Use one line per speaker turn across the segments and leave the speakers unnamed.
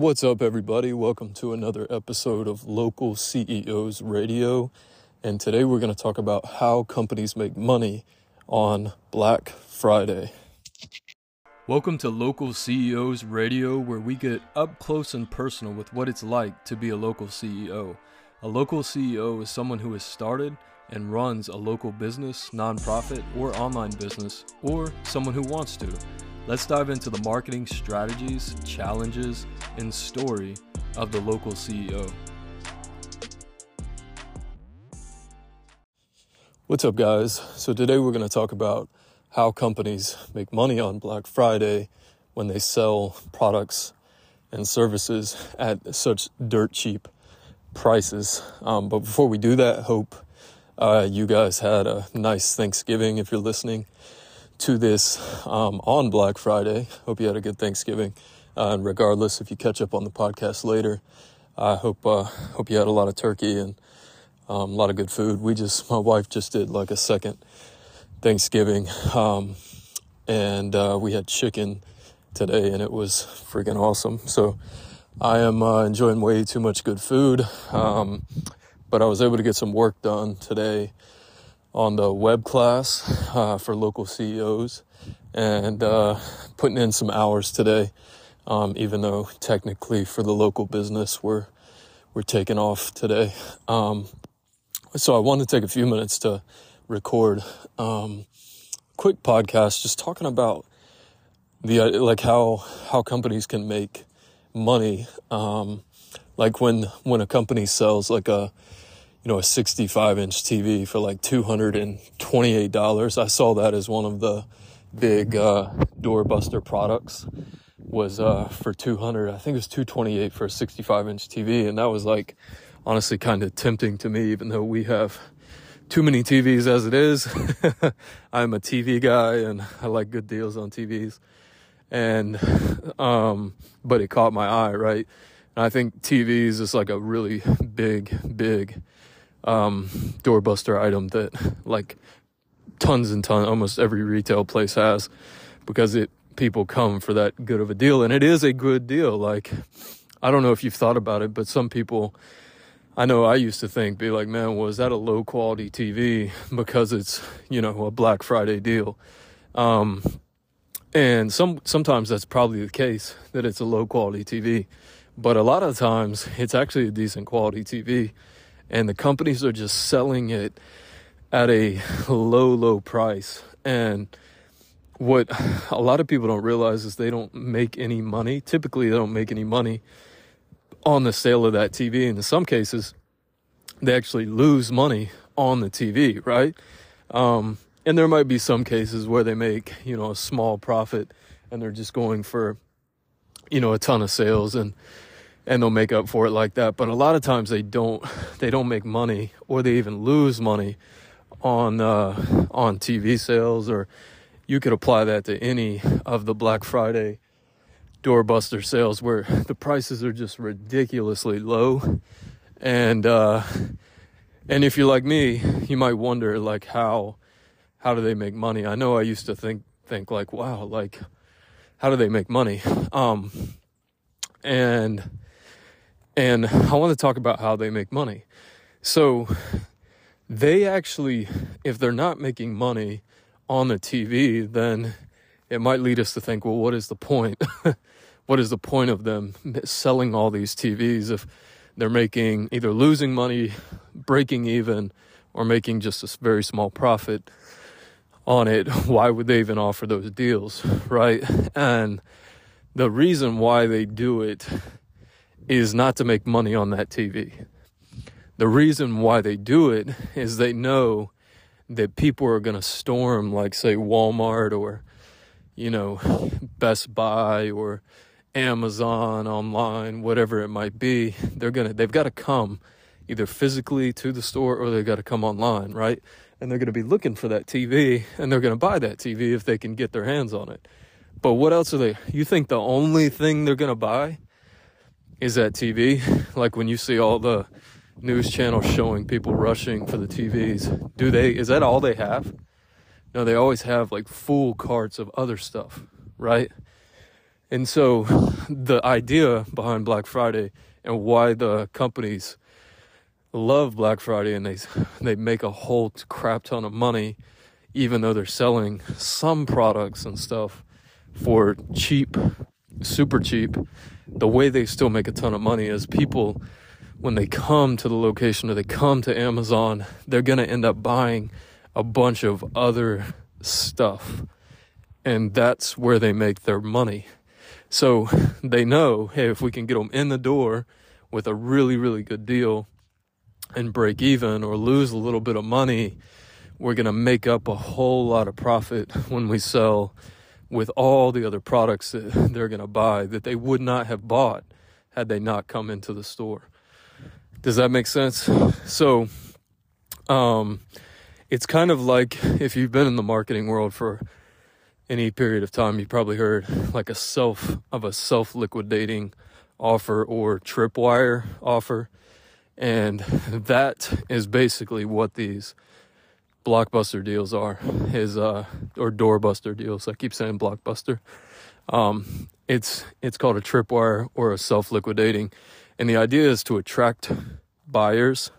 What's up, everybody? Welcome to another episode of Local CEOs Radio. And today we're going to talk about how companies make money on Black Friday. Welcome to Local CEOs Radio, where we get up close and personal with what it's like to be a local CEO. A local CEO is someone who has started and runs a local business, nonprofit, or online business, or someone who wants to. Let's dive into the marketing strategies, challenges, and story of the local CEO. What's up, guys? So, today we're going to talk about how companies make money on Black Friday when they sell products and services at such dirt cheap prices. Um, but before we do that, hope uh, you guys had a nice Thanksgiving if you're listening to this um, on Black Friday. Hope you had a good Thanksgiving. Uh, and regardless, if you catch up on the podcast later, I hope uh, hope you had a lot of turkey and um, a lot of good food. We just, my wife just did like a second Thanksgiving, um, and uh, we had chicken today, and it was freaking awesome. So I am uh, enjoying way too much good food, um, but I was able to get some work done today on the web class uh, for local CEOs and uh, putting in some hours today. Um, even though technically for the local business we're we're taking off today. Um, so I wanted to take a few minutes to record um, quick podcast, just talking about the uh, like how how companies can make money. Um, like when when a company sells like a you know, a 65 inch TV for like $228. I saw that as one of the big, uh, doorbuster products was, uh, for 200. I think it was 228 for a 65 inch TV. And that was like, honestly kind of tempting to me, even though we have too many TVs as it is. I'm a TV guy and I like good deals on TVs. And, um, but it caught my eye, right? And I think TVs is like a really big, big, um, doorbuster item that like tons and tons, almost every retail place has because it, people come for that good of a deal. And it is a good deal. Like, I don't know if you've thought about it, but some people, I know I used to think, be like, man, was that a low quality TV because it's, you know, a Black Friday deal. Um, and some, sometimes that's probably the case that it's a low quality TV, but a lot of times it's actually a decent quality TV and the companies are just selling it at a low, low price. And what a lot of people don't realize is they don't make any money. Typically, they don't make any money on the sale of that TV. And in some cases, they actually lose money on the TV, right? Um, and there might be some cases where they make, you know, a small profit and they're just going for, you know, a ton of sales and and they'll make up for it like that. But a lot of times they don't they don't make money or they even lose money on uh, on TV sales or you could apply that to any of the Black Friday doorbuster sales where the prices are just ridiculously low. And uh, and if you're like me you might wonder like how how do they make money? I know i used to think think like wow like how do they make money? Um and and I want to talk about how they make money. So they actually, if they're not making money on the TV, then it might lead us to think, well, what is the point? what is the point of them selling all these TVs if they're making either losing money, breaking even, or making just a very small profit on it? Why would they even offer those deals, right? And the reason why they do it is not to make money on that TV. The reason why they do it is they know that people are going to storm, like, say, Walmart or, you know, Best Buy or Amazon online, whatever it might be. They're going to, they've got to come either physically to the store or they've got to come online, right? And they're going to be looking for that TV and they're going to buy that TV if they can get their hands on it. But what else are they? You think the only thing they're going to buy is that TV. Like when you see all the news channels showing people rushing for the TVs, do they, is that all they have? No, they always have like full carts of other stuff, right? And so the idea behind Black Friday and why the companies love Black Friday and they they make a whole crap ton of money even though they're selling some products and stuff for cheap, super cheap. The way they still make a ton of money is people when they come to the location or they come to Amazon, they're going to end up buying a bunch of other stuff. And that's where they make their money. So they know, hey, if we can get them in the door with a really, really good deal and break even or lose a little bit of money, we're going to make up a whole lot of profit when we sell with all the other products that they're going to buy that they would not have bought had they not come into the store. Does that make sense? So, um, it's kind of like if you've been in the marketing world for any period of time, you probably heard like a self of a self liquidating offer or tripwire offer. And that is basically what these blockbuster deals are is uh or doorbuster deals. I keep saying blockbuster. Um, it's it's called a tripwire or a self liquidating and the idea is to attract buyers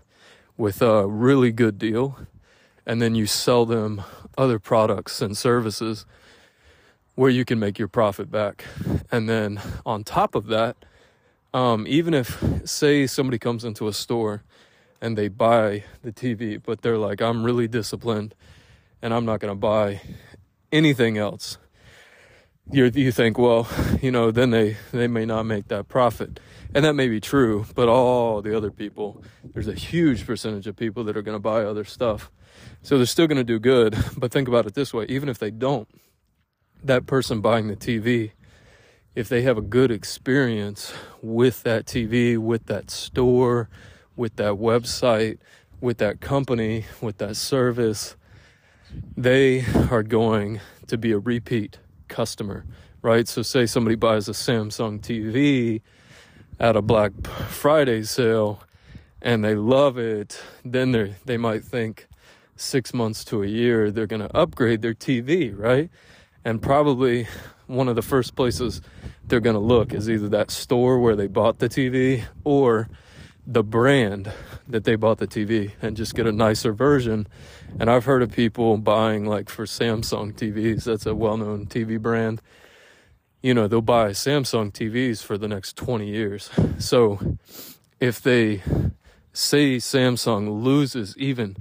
with a really good deal, and then you sell them other products and services where you can make your profit back. And then on top of that, um, even if, say, somebody comes into a store and they buy the TV, but they're like, I'm really disciplined and I'm not going to buy anything else you you think, well, you know, then they they may not make that profit, and that may be true. But all the other people, there's a huge percentage of people that are going to buy other stuff, so they're still going to do good. But think about it this way: even if they don't, that person buying the TV, if they have a good experience with that TV, with that store, with that website, with that company, with that service, they are going to be a repeat customer, right? So, say somebody buys a Samsung TV at a Black Friday sale and they love it, then they they might think six months to a year they're going to upgrade their TV, right? And probably one of the first places they're going to look is either that store where they bought the TV or the brand that they bought the TV and just get a nicer version. And I've heard of people buying like for Samsung TVs, that's a well known TV brand. You know, they'll buy Samsung TVs for the next 20 years. So if they say Samsung loses even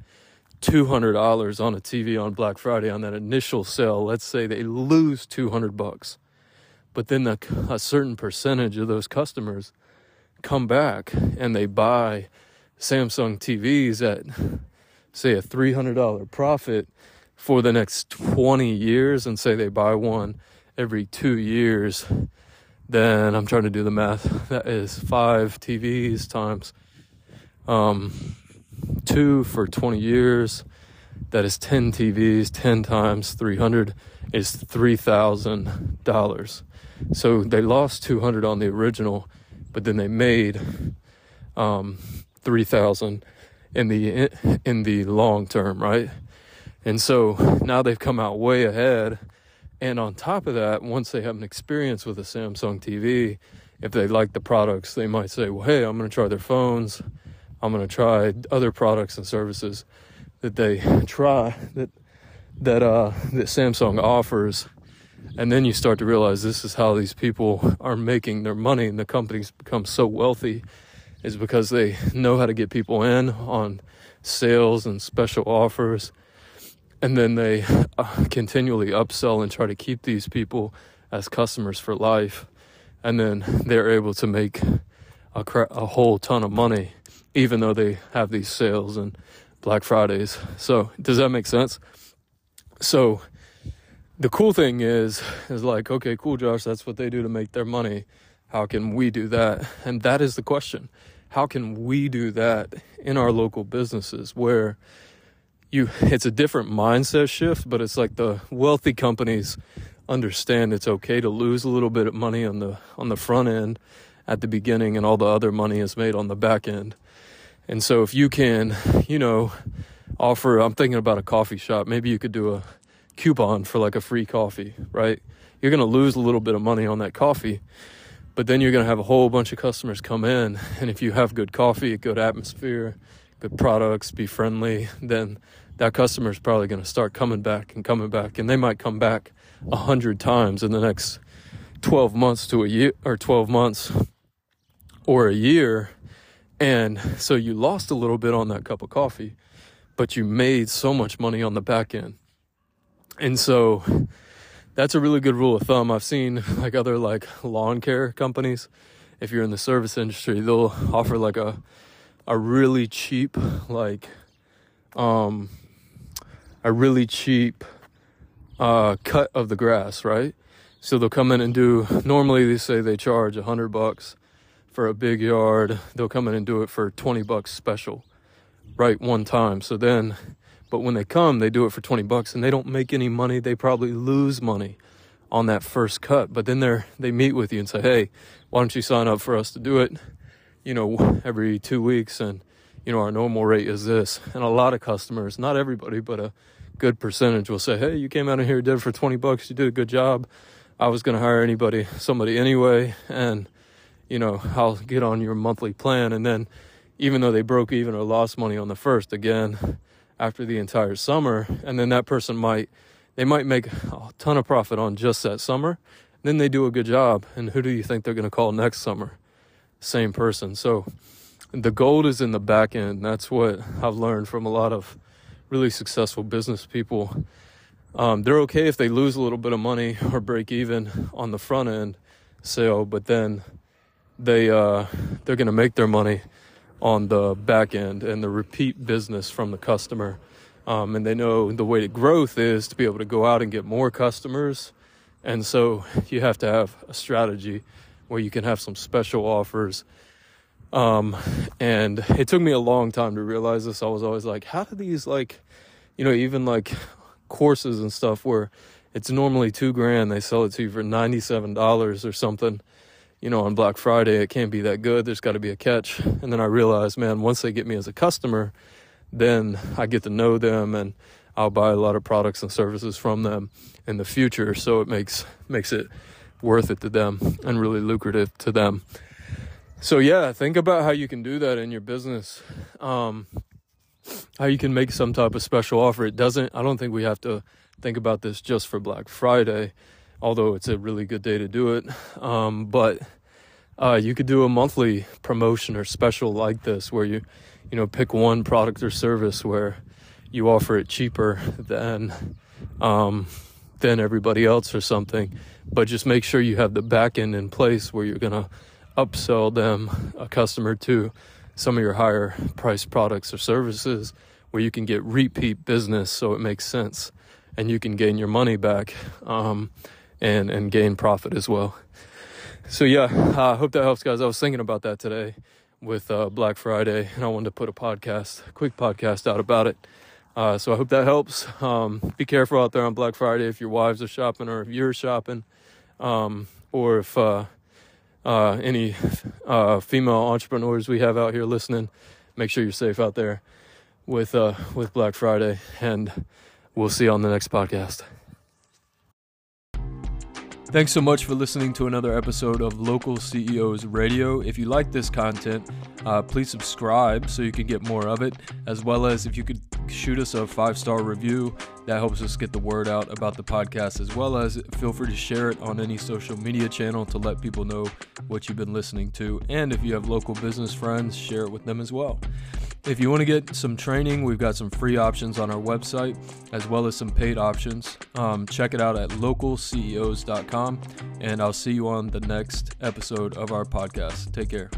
$200 on a TV on Black Friday on that initial sale, let's say they lose 200 bucks. But then the, a certain percentage of those customers come back and they buy Samsung TVs at, say, a $300 profit for the next 20 years and say they buy one every two years, then I'm trying to do the math. That is five TVs times um, two for 20 years. That is 10 TVs, 10 times 300 is $3,000. So they lost 200 on the original but then they made um, 3000 in the in the long term right? And so now they've come out way ahead. And on top of that once they have an experience with a samsung tv if they like the products they might say well hey i'm going to try their phones. I'm going to try other products and services that they try that that uh that samsung offers and then you start to realize this is how these people are making their money and the companies become so wealthy is because they know how to get people in on sales and special offers. And then they uh, continually upsell and try to keep these people as customers for life. And then they're able to make a, cra- a whole ton of money, even though they have these sales and Black Fridays. So, does that make sense? So, the cool thing is is like okay cool josh that's what they do to make their money. How can we do that? And that is the question. How can we do that in our local businesses where you it's a different mindset shift but it's like the wealthy companies understand it's okay to lose a little bit of money on the on the front end at the beginning and all the other money is made on the back end. And so if you can you know offer i'm thinking about a coffee shop. Maybe you could do a coupon for like a free coffee, right? you're going to lose a little bit of money on that coffee. But then you're going to have a whole bunch of customers come in. And if you have good coffee, good atmosphere, good products, be friendly, then that customer is probably going to start coming back and coming back. And they might come back a hundred times in the next 12 months to a year or 12 months or a year. And so you lost a little bit on that cup of coffee, but you made so much money on the back end. And so that's a really good rule of thumb. I've seen like other like lawn care companies, if you're in the service industry, they'll offer like a a really cheap like um a really cheap uh cut of the grass, right? So they'll come in and do normally they say they charge a hundred bucks for a big yard. They'll come in and do it for twenty bucks special, right one time. So then but when they come, they do it for twenty bucks and they don't make any money. They probably lose money on that first cut. But then they're they meet with you and say, Hey, why don't you sign up for us to do it, you know, every two weeks and you know, our normal rate is this. And a lot of customers, not everybody, but a good percentage will say, Hey, you came out of here, did it for 20 bucks. You did a good job. I was going to hire anybody, somebody anyway, and you know, I'll get on your monthly plan. And then, even though they broke even or lost money on the first, again, after the entire summer, and then that person might, they might make a ton of profit on just that summer. Then they do a good job, and who do you think they're going to call next summer? Same person. So, the gold is in the back end. That's what I've learned from a lot of really successful business people um, they're okay if they lose a little bit of money or break even on the front end sale, but then they uh, they're going to make their money on the back end and the repeat business from the customer. Um, and they know the way to growth is to be able to go out and get more customers. And so you have to have a strategy where you can have some special offers. Um, and it took me a long time to realize this. I was always like, how do these like, you know, even like courses and stuff where it's normally two grand. They sell it to you for $97 or something. You know, on Black Friday, it can't be that good. There's got to be a catch. And then I realized, man, once they get me as a customer, then I get to know them and I'll buy a lot of products and services from them in the future. So it makes makes it worth it to them and really lucrative to them. So yeah, think about how you can do that in your business. Um, how you can make some type of special offer. It doesn't, I don't think we have to think about this just for Black Friday, although it's a really good day to do it. Um, but uh, you could do a monthly promotion or special like this where you, you know, pick one product or service where you offer it cheaper than, um, than everybody else or something. But just make sure you have the back end in place where you're to upsell them a customer to some of your higher price products or services where you can get repeat business so it makes sense and you can gain your money back um, and and gain profit as well. So yeah i uh, hope that helps guys. I was thinking about that today with uh, black friday and i wanted to put a podcast a quick podcast out about it. Uh, so i hope that helps. Um, be careful out there on black friday if your wives are shopping or if you're shopping. Um, or if uh, uh, any uh, female entrepreneurs we have out here listening, make sure you're safe out there with with Black Friday, and we'll see you on the next podcast. Thanks so much for listening to another episode of Local CEOs Radio. If you like this content, uh, please subscribe so you can get more of it, as well as if you could shoot us a five star review, that helps us get the word out about the podcast, as well as feel free to share it on any social media channel to let people know what you've been listening to. And if you have local business friends, share it with them as well. If you want to get some training, we've got some free options on our website as well as some paid options. Um, check it out at localceos.com, and I'll see you on the next episode of our podcast. Take care.